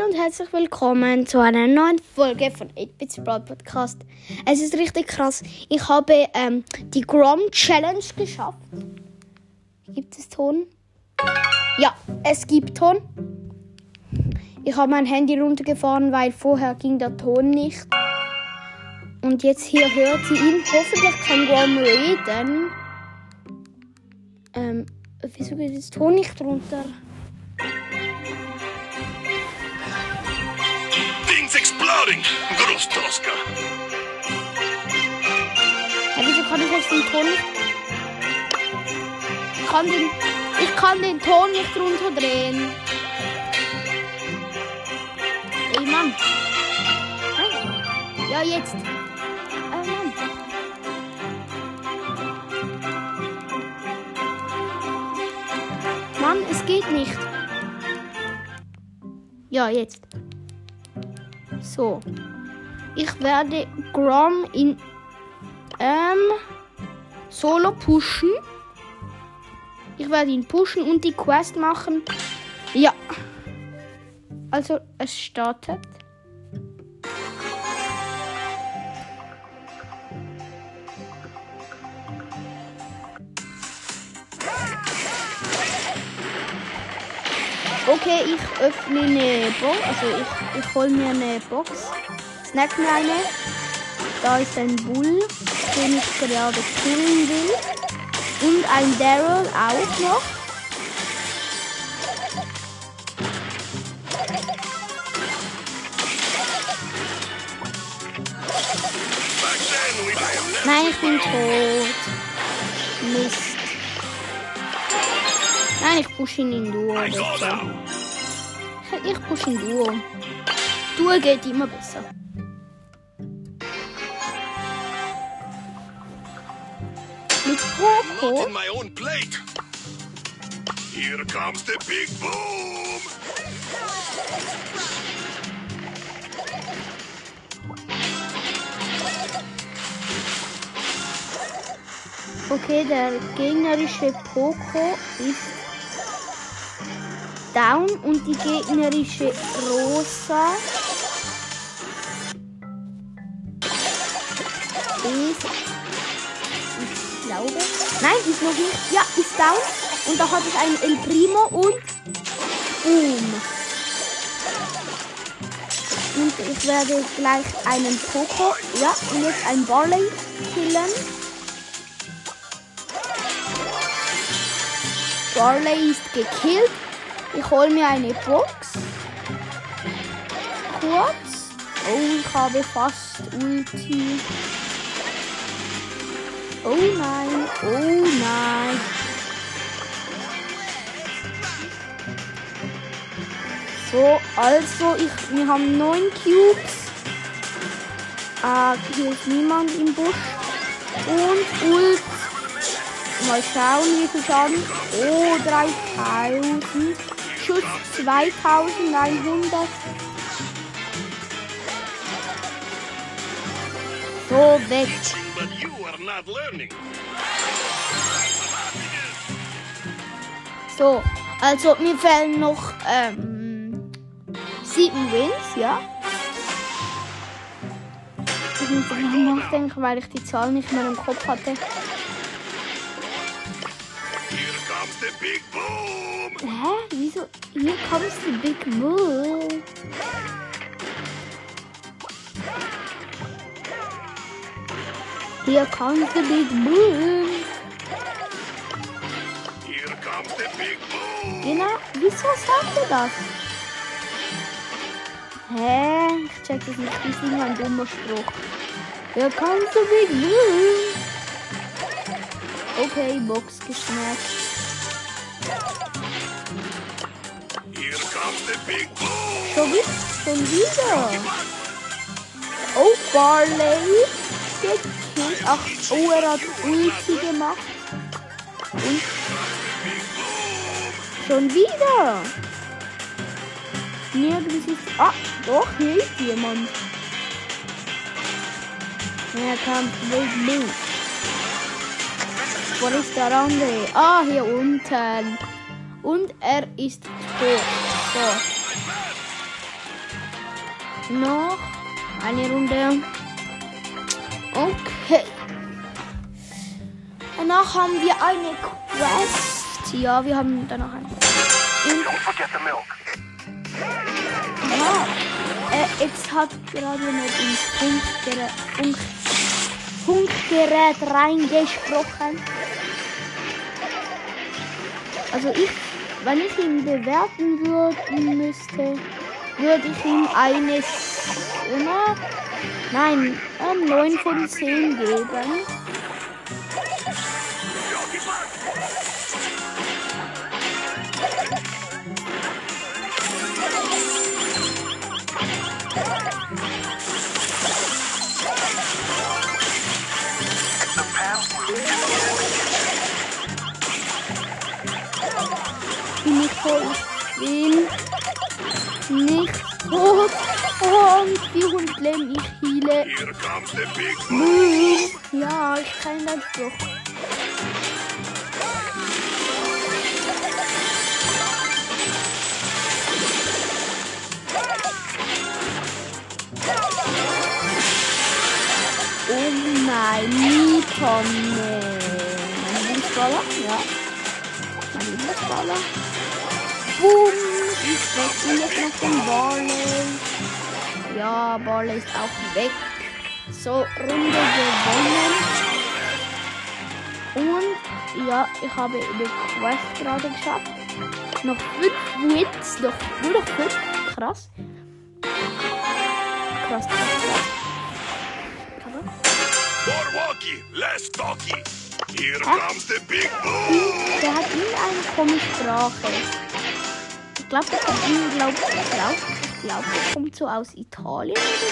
Hallo und herzlich willkommen zu einer neuen Folge von 8-Bits Broad Podcast. Es ist richtig krass. Ich habe ähm, die Grom Challenge geschafft. Gibt es Ton? Ja, es gibt Ton. Ich habe mein Handy runtergefahren, weil vorher ging der Ton nicht. Und jetzt hier hört sie ihn. Hoffentlich kann Grom reden. Ähm, wieso geht das Ton nicht runter? Things exploding! Grostoska! Ja, wieso kann ich jetzt den Ton nicht? Ich kann den, ich kann den Ton nicht runterdrehen. Ey, Mann. Ja, jetzt. Mann, es geht nicht. Ja, jetzt. So. Ich werde Grom in ähm, Solo pushen. Ich werde ihn pushen und die Quest machen. Ja. Also, es startet. Okay, ich öffne eine Box. Also, ich, ich hole mir eine Box. Snack mir eine. Da ist ein Bull, den ich gerade killen will. Und ein Daryl auch noch. Nein, ich bin tot. Mist. Nein, ich push ihn in go bitte. Ich push in Duo. Duo geht immer besser. Mit plate! Here comes the big boom! Okay, der gegnerische Poco ist down und die gegnerische Rosa ist, ich glaube, nein, ist noch nicht, ja, ist down und da hat es einen El Primo und Boom. Und ich werde gleich einen Poco, ja, und jetzt ein Barley killen. Barley ist gekillt. Ich hole mir eine Box. Kurz. Oh, ich habe fast Ulti. Oh nein, oh nein. So, also, ich, wir haben neun Cubes. Ah, hier ist niemand im Busch. Und Ult. Mal schauen, wie viel Schaden. Oh, 3000. Schuss 2100. So, weg. So, also mir fehlen noch ähm, sieben Wins, ja. Ich muss darüber nachdenken, weil ich die Zahl nicht mehr im Kopf hatte. Here comes the big! Hä? Wieso? Hier comes the big bull. Hier comes the big bull. Here comes the big boom! Genau, wieso sagt er das? Hä? Ich check das nicht. Das ist nur ein dummer Spruch. Hier comes the big bull. Okay, Box geschnappt. Schon wieder? Schon wieder? Oh, Barley. Gekillt. Ach, oh, er hat Ulti gemacht. Und schon wieder. Nirgends ist... Ah, doch, hier ist jemand. Er kam Big Blue. Wo ist der andere? Ah, hier unten. Und er ist tot. So. Noch eine Runde. Okay. Danach haben wir eine Quest. Ja, wir haben danach eine. Ja, äh, jetzt hat gerade jemand ins Funkgerät, Funk, Funkgerät reingesprochen. Also ich, wenn ich ihn bewerten würden müsste, würde ich ihm eine na, nein, äh, 9 von 10 geben. Jockey back. The nicht tot. Und 400 Leben, ich heile. Boom. Ja, ich kann das doch. Oh mein Lieblings-Tonne. Mein Lieblingsballer? Ja. Mein Lieblingsballer. Boom. Ich wechsle jetzt noch den Barley. Ja, Barley ist auch weg. So, Runde gewonnen. Und ja, ich habe die Quest gerade geschafft. Noch fünf Wins, noch, nur noch fünf. Krass. Krass, krass, krass. Walkie, less talkie. Here Huh? comes the big boom. der hat irgendeine komische Sprache. Glaube, der kommt, ich glaube, ich glaube, ich glaube, der kommt so aus Italien oder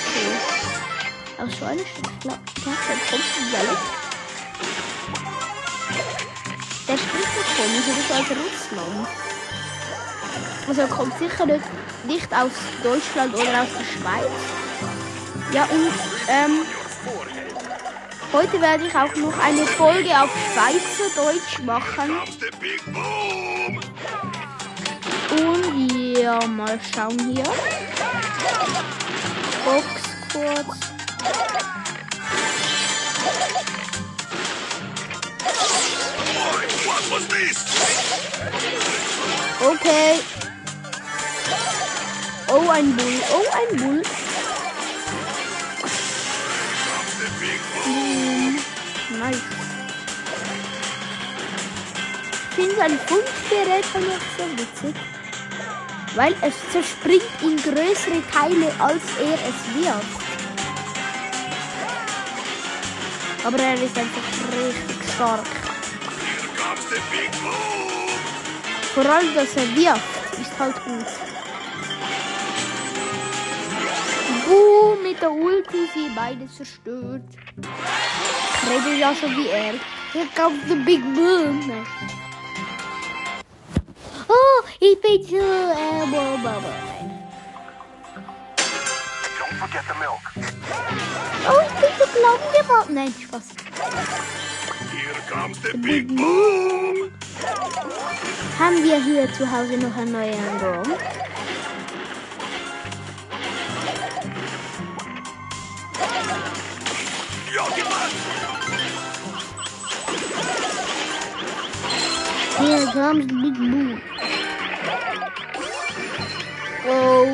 so. Aus Schweiz, ich glaube, der kommt von Dialekt. Der spricht so komisch, oder so aus Russland. Also er kommt sicher nicht, nicht aus Deutschland oder aus der Schweiz. Ja, und ähm, heute werde ich auch noch eine Folge auf Schweizerdeutsch machen. Ja, mal schauen hier. Box kurz. Okay. Oh, ein Bull. Oh, ein Bull. Hm, nice. Ich finde sein Funkgerät noch so witzig. Weil es zerspringt in größere Teile, als er es wirft. Aber er ist einfach richtig stark. Vor allem, dass er wirft, ist halt gut. Boom, mit der Ulti sie beide zerstört. Ich rede ja so wie er. Hier kommt the big boom. Oh, ich bin so... Äh, boah, boah, boah. Don't forget the milk. Oh, ich bin so glauben geworden. Nein, Spaß. Here comes the big boom. Haben wir hier zu Hause noch einen neuen Raum? Jockey back. Here comes the big boom. Oh.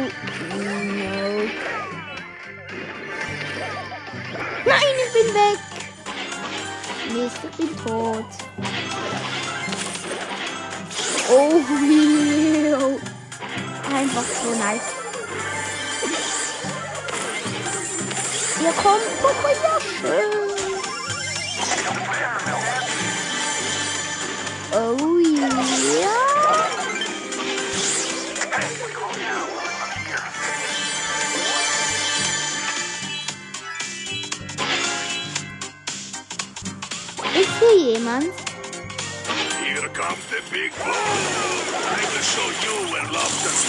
Nein, ich bin weg. Mist, ich bin tot. Oh, yo. Einfach so nice. Ja, komm, Coco, ja, schön. Oh, ja. Jemand? Here comes the big boom. I will show you where love with.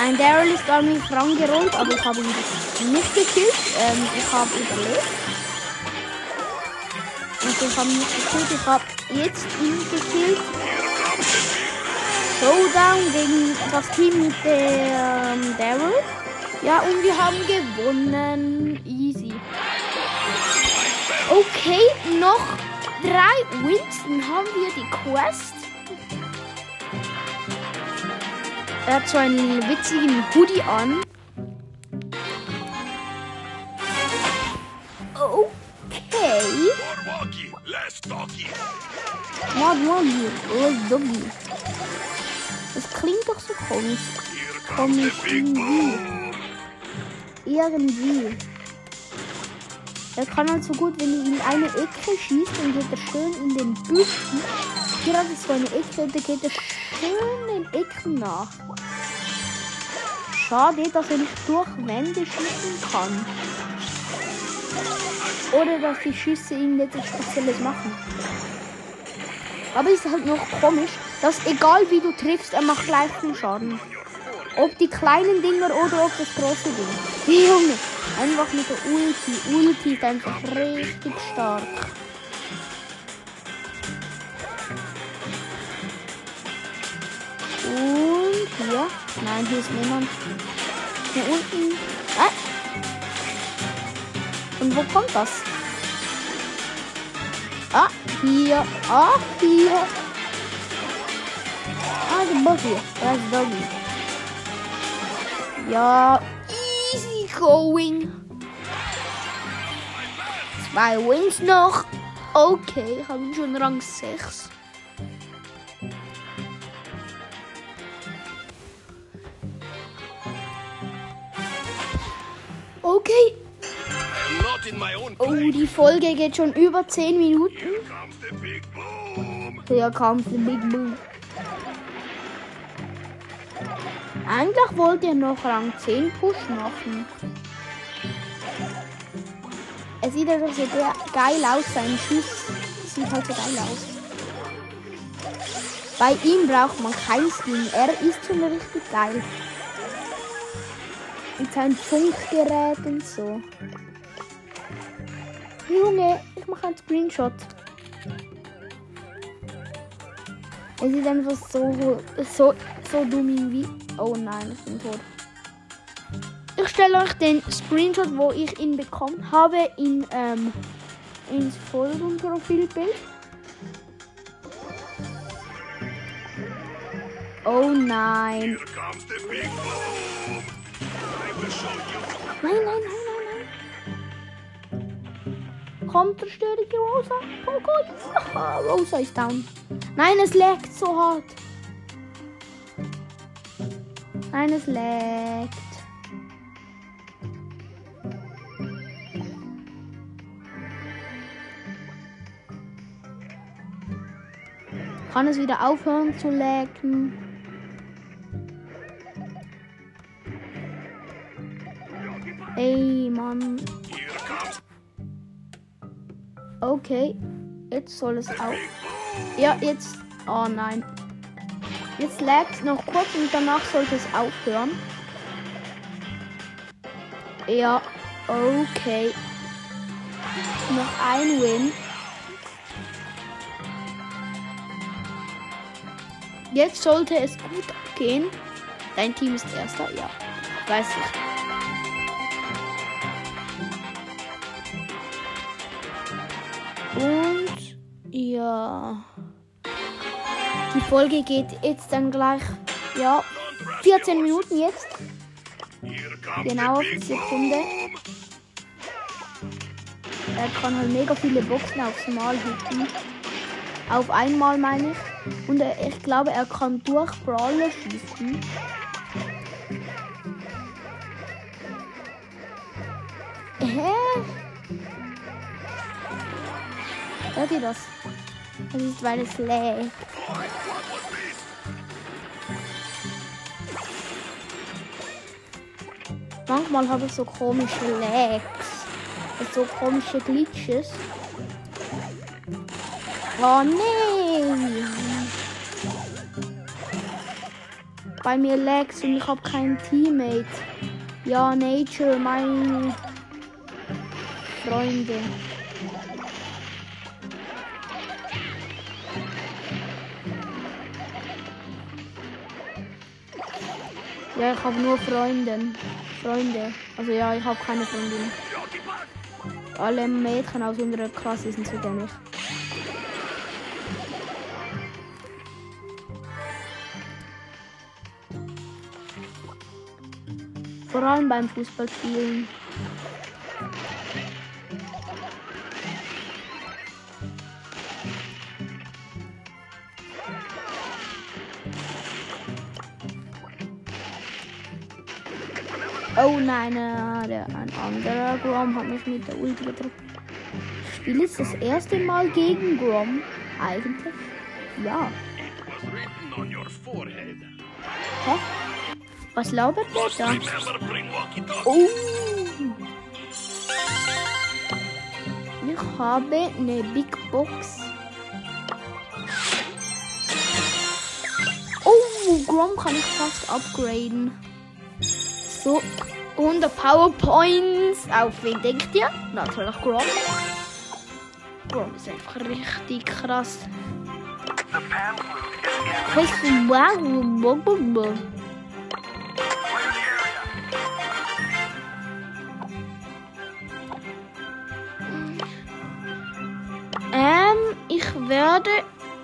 Ein Daryl ist an mich rangerollt, aber ich habe ihn nicht gekillt. Ähm, ich habe überlebt. Und ich habe ihn nicht gekillt. Ich habe jetzt ihn gekillt. Showdown gegen das Team mit dem Daryl. Ja, und wir haben gewonnen. Okay, noch drei Wins. Dann haben wir die Quest. Er hat so einen witzigen Hoodie an. Okay. Mod Moggy. Oh, Doggy. Das klingt doch so komisch. Big boom. Irgendwie. Er kann halt so gut, wenn ihr in eine Ecke schießt, dann geht er schön in den Büschen. Hier hat es so eine Ecke und dann geht er schön den Ecken nach. Schade, dass er nicht durch Wände schießen kann. Oder dass die Schüsse ihm etwas Spezielles machen. Aber ist halt noch komisch, dass egal wie du triffst, er macht gleich viel Schaden. Ob die kleinen Dinger oder ob das große Ding. Junge, einfach mit der Ulti. Ulti ist einfach richtig stark. Und hier. Nein, hier ist niemand. Hier unten. Äh. Und wo kommt das? Ah, hier. Ah, hier. Ah, der Buggy. Da ist Doggy. Ja, going. Zwei Wins noch. Okay, haben schon Rang 6. Okay. Oh, die Folge geht schon über 10 Minuten. Hier kommt der Big Boom. Eigentlich wollte er noch Rang 10 Push machen. Es sieht einfach so ge geil aus, sein Schuss sieht halt so geil aus. Bei ihm braucht man kein Skin, er ist schon richtig geil. Und sein Funkgerät und so. Junge, ich mache einen Screenshot. Es sieht einfach so, so, so dumm wie. Oh nein, ich bin tot. Ich stelle euch den Screenshot, wo ich ihn bekommen habe, in, ähm, ins Folgenprofilbild. Oh nein. Nein, nein, nein, nein, nein. Kommt der störige Rosa? Komm, komm. Ah, Rosa ist down. Nein, es laggt so hart. Nein, es laggt. Kann es wieder aufhören zu laggen? Ey, Mann. Okay, jetzt soll es auch. Ja, jetzt. Oh nein. Jetzt lag es noch kurz und danach sollte es aufhören. Ja, okay. Noch ein Win. Jetzt sollte es gut gehen. Dein Team ist erster, ja. Weiß ich. Und ja. Die Folge geht jetzt dann gleich, ja, 14 Minuten jetzt. Genau auf die Sekunde. Er kann halt mega viele Boxen aufs Mal hitten. Auf einmal meine ich. Und er, ich glaube, er kann durch Brawler schießen. Hä? Hört ihr das? Das ist, weil es lag. Manchmal habe ich so komische Lags. So komische Glitches. Oh nee! Bei mir Lags und ich habe keinen Teammate. Ja, Nature, meine Freunde. Ja, ich habe nur Freunde. Freunde. Also ja, ich habe keine Freundin. Alle Mädchen aus unserer Klasse sind so dämlich. Vor allem beim Fußballspielen. Oh nein, äh, der, ein anderer Grom hat mich mit der Ulti getroffen. Ich spiele jetzt das erste Mal gegen Grom. Eigentlich. Ja. Was written on your forehead? Hä? Was labert der da? Oh! Ich habe eine Big Box. Oh, Grom kann ich fast upgraden. So, 100 Powerpoints. Auf wen denkt ihr? Natürlich Grom. Grom ist einfach richtig krass. Was für wow. Ähm, ich werde.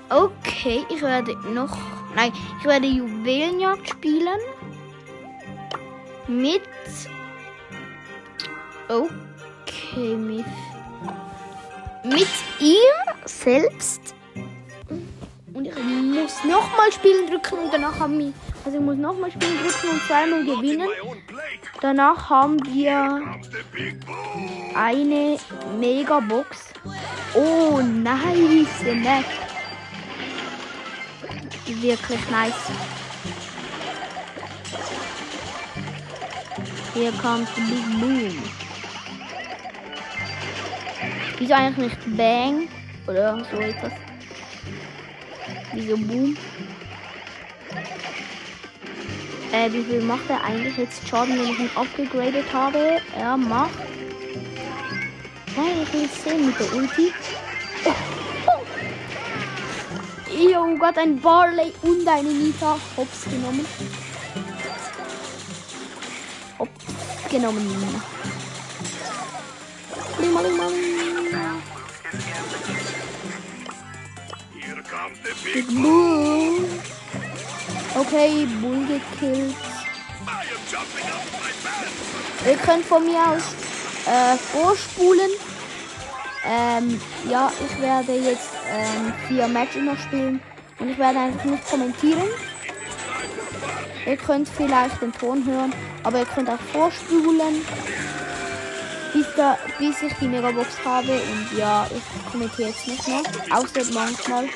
Okay, ich werde noch. Nein, ich werde Juwelenjagd spielen. Mit. Okay, mit. Mit ihm selbst. Und ich muss nochmal spielen drücken und danach haben wir. Also ich muss nochmal spielen drücken und zweimal gewinnen. Danach haben wir eine Megabox. Oh, nice, nett. Wirklich nice. Hier kommt Big Boom. Wieso eigentlich nicht Bang? Oder so etwas? Wieso Boom? Äh, wie viel macht er eigentlich jetzt Schaden, wenn ich ihn abgegradet habe? Er macht Nein, ich es sehen mit der Ulti. Oh Gott, ein Barley und eine Nita. Hops genommen. Hops genommen. Lima, lima. The big Bull. Okay, Bull gekillt. Ihr könnt von mir aus äh, vorspulen. Ähm, ja, ich werde jetzt ähm, vier Matches noch spielen und ich werde einfach nicht kommentieren. Ihr könnt vielleicht den Ton hören, aber ihr könnt auch vorspulen, bis, da, bis ich die Megabox habe. Und ja, ich kommentiere jetzt nicht mehr, außer manchmal. Ich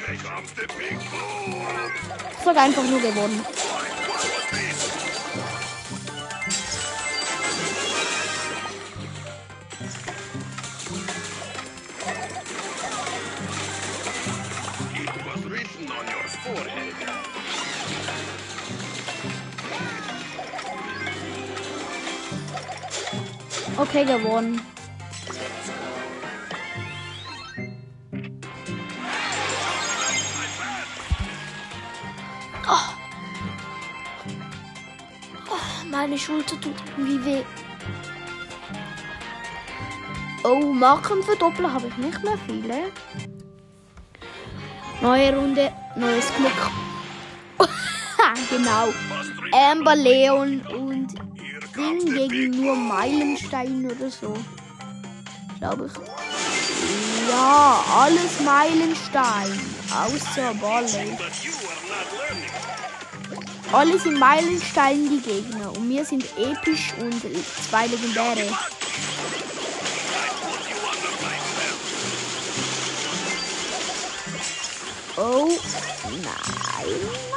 sage einfach nur gewonnen. Okay, gewonnen. Oh. Oh, meine Schulter tut irgendwie weh. Oh, Marken verdoppeln habe ich nicht mehr viele. Neue Runde, neues Glück. genau. Amber Leon und The gegen nur Meilenstein oder so. Glaube ich. Ja, alles Meilenstein. Außer Barley. Alle sind Meilenstein die Gegner. Und wir sind episch und zwei legendäre. Oh, nein.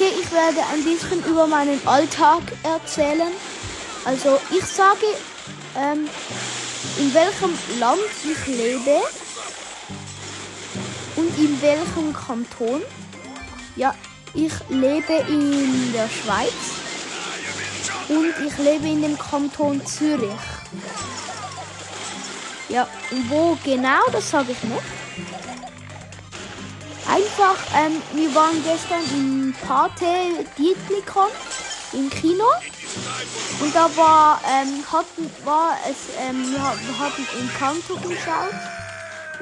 Okay, ich werde ein bisschen über meinen Alltag erzählen. Also, ich sage, ähm, in welchem Land ich lebe und in welchem Kanton. Ja, ich lebe in der Schweiz und ich lebe in dem Kanton Zürich. Ja, wo genau, das sage ich nicht. Einfach, ähm, wir waren gestern im Pate Dietlikon im Kino. Und da war, ähm, hatten, war es, ähm, wir, ha- wir haben in Kanto geschaut.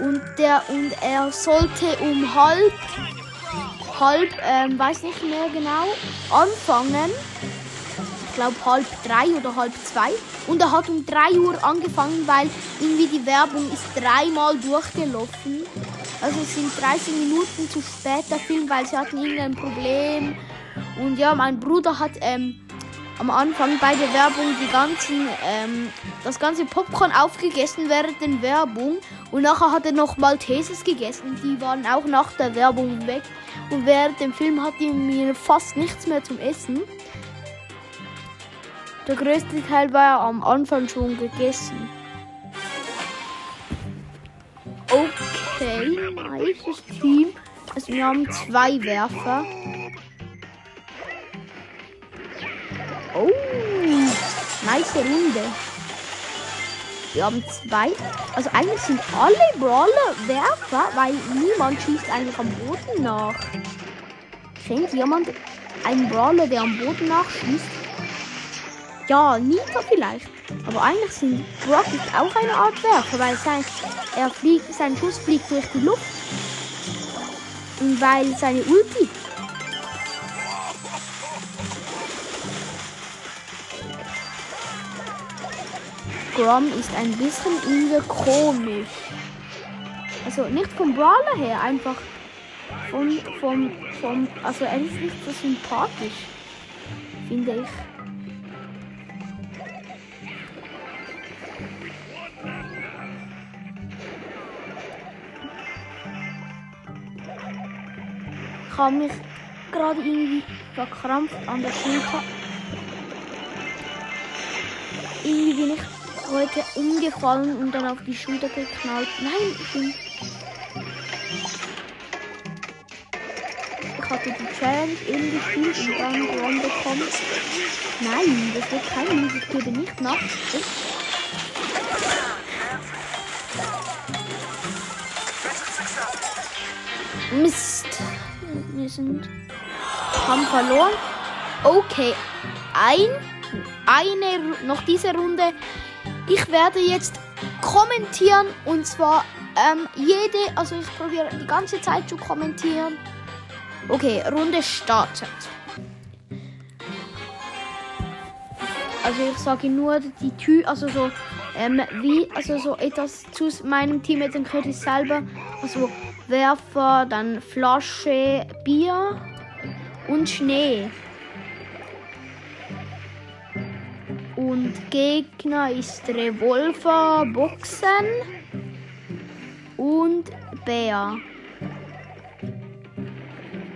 Und der, und er sollte um halb, halb, ähm, weiß nicht mehr genau, anfangen. Ich glaube halb drei oder halb zwei. Und er hat um drei Uhr angefangen, weil irgendwie die Werbung ist dreimal durchgelaufen. Also es sind 30 Minuten zu spät der Film, weil sie hatten irgendein Problem. Und ja, mein Bruder hat ähm, am Anfang bei der Werbung die ganzen, ähm, das ganze Popcorn aufgegessen während der Werbung. Und nachher hat er noch Maltesers gegessen. Die waren auch nach der Werbung weg. Und während dem Film hatte mir fast nichts mehr zum Essen. Der größte Teil war ja am Anfang schon gegessen. Okay, nices Team. Also wir haben zwei Werfer. Oh, nice Runde. Wir haben zwei. Also eigentlich sind alle Brawler Werfer, weil niemand schießt eigentlich am Boden nach. Kennt jemand einen Brawler, der am Boden nachschießt? Ja, Nita vielleicht. Aber eigentlich sind Brock ist auch eine Art Werfer, weil sein, er fliegt, sein Schuss fliegt durch die Luft. Und weil seine Ulti. Grom ist ein bisschen irgendwie komisch. Also nicht vom Brawler her, einfach von, vom, vom, also er ist nicht so sympathisch, finde ich. Ich habe mich gerade irgendwie verkrampft an der Schulter. Irgendwie bin ich heute umgefallen und dann auf die Schulter geknallt. Nein, ich bin. Ich hatte die Challenge eben gespielt und dann gewonnen bekommen. Nein, das wird kein Musik, ich gebe nicht nach. Mist. Sind haben verloren. Okay, ein eine noch diese Runde. Ich werde jetzt kommentieren und zwar ähm, jede, also ich probiere die ganze Zeit zu kommentieren. Okay, Runde startet. Also ich sage nur die Tü, also so ähm, wie, also so etwas zu meinem Team, dann könnt ihr selber, also Werfer, dann Flasche, Bier und Schnee. Und Gegner ist Revolver, Boxen und Bär.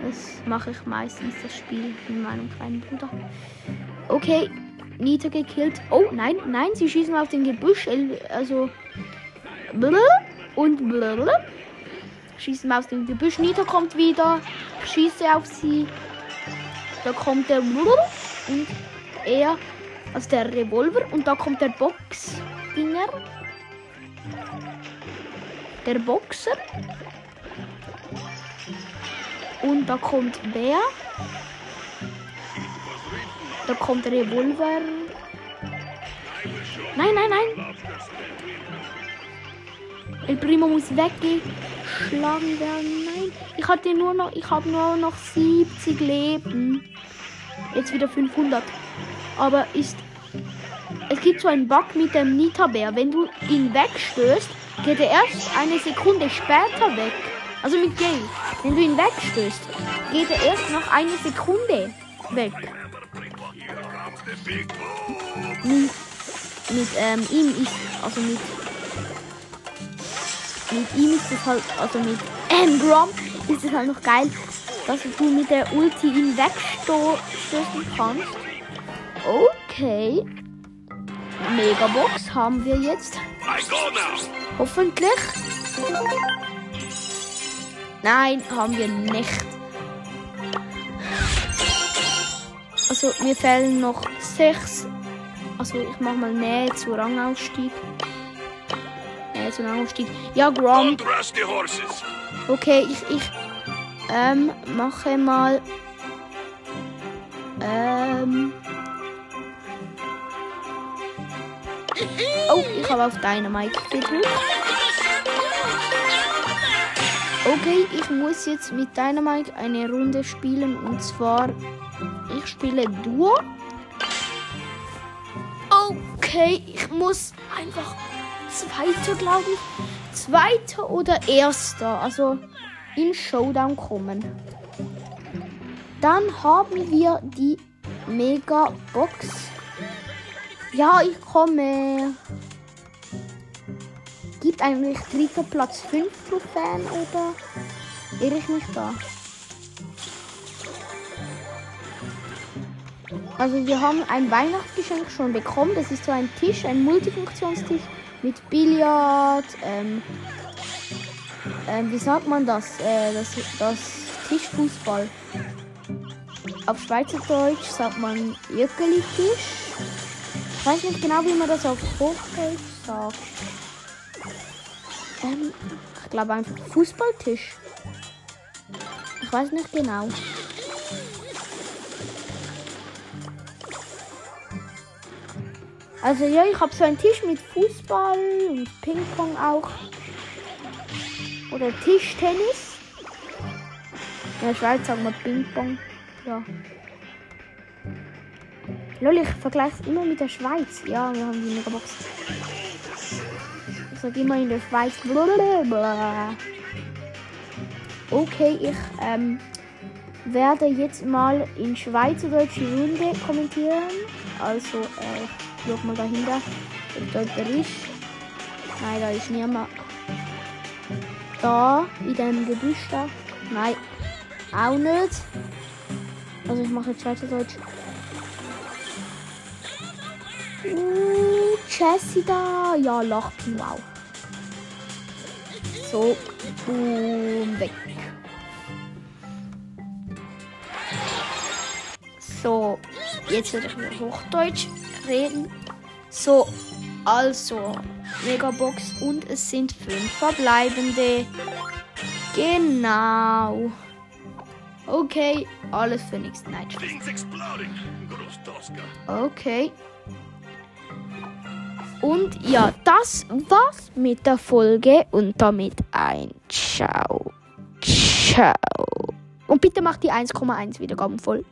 Das mache ich meistens, das Spiel mit meinem kleinen Bruder. Okay, Nita gekillt. Oh, nein, nein, sie schießen auf den Gebüsch. Also. Und schießen aus dem Gebüsch. Nita kommt wieder. Ich schieße auf sie. Da kommt der und er, also der Revolver. Und da kommt der Box-Dinger. Der Boxer. Und da kommt Bär. Da kommt der Revolver. Nein, nein, nein. El Primo muss weggeschlagen werden. Nein. Ich hatte nur noch, ich habe nur noch 70 Leben. Jetzt wieder 500. Aber ist, es gibt so einen Bug mit dem Nita-Bär. Wenn du ihn wegstößt, geht er erst eine Sekunde später weg. Also mit Gale. Wenn du ihn wegstößt, geht er erst noch eine Sekunde weg. Mit, mit ähm, ihm ist, also mit, mit ihm ist es halt, also mit ähm, Grom ist es halt noch geil, dass du mit der Ulti ihn wegstößen kannst. Okay. Megabox haben wir jetzt. Hoffentlich. Nein, haben wir nicht. Also mir fehlen noch sechs. Also ich mach mal Nähe zu Rangausstieg. Nähe zu Rangausstieg. Ja, Grom. Okay, ich, ich, ähm, mache mal. Ähm. Oh, ich habe auf Dynamite gedrückt. Okay, ich muss jetzt mit Dynamite eine Runde spielen und zwar ich spiele Duo. Okay, ich muss einfach Zweiter, glaube ich. Zweiter oder Erster, also in Showdown kommen. Dann haben wir die Mega Box. Ja, ich komme. Gibt eigentlich dritter Platz 5 Trophäen oder irre ich mich da? Also wir haben ein Weihnachtsgeschenk schon bekommen. Das ist so ein Tisch, ein Multifunktionstisch mit Billard. Ähm, ähm, wie sagt man das? Äh, das? Das Tischfußball. Auf Schweizerdeutsch sagt man Jöckeli-Tisch. Ich weiß nicht genau, wie man das auf Hochdeutsch sagt. Ähm, ich glaube einfach Fußballtisch. Ich weiß nicht genau. Also ja, ich habe so einen Tisch mit Fußball und Ping-Pong auch. Oder Tischtennis. In der Schweiz sagen wir Ping-Pong. Ja. Lol, ich vergleiche es immer mit der Schweiz. Ja, wir haben die Megabox. Ich sage immer in der Schweiz. Okay, ich ähm, werde jetzt mal in Schweizerdeutsche Runde kommentieren. Also, äh, Schau mal dahinter. Und der ist. Nein, da ist niemand. Da, in dem Gebüsch da. Nein, auch nicht. Also ich mache jetzt Schweizerdeutsch. Uh, Jessie da. Ja, lacht. Wow. So, boom, weg. So, jetzt werde ich wieder Hochdeutsch reden. So, also, Megabox und es sind fünf verbleibende. Genau. Okay, alles für exploding. Grostoska. Okay. Und ja, das war's mit der Folge und damit ein Ciao. Ciao. Und bitte macht die 1,1 Wiedergaben voll.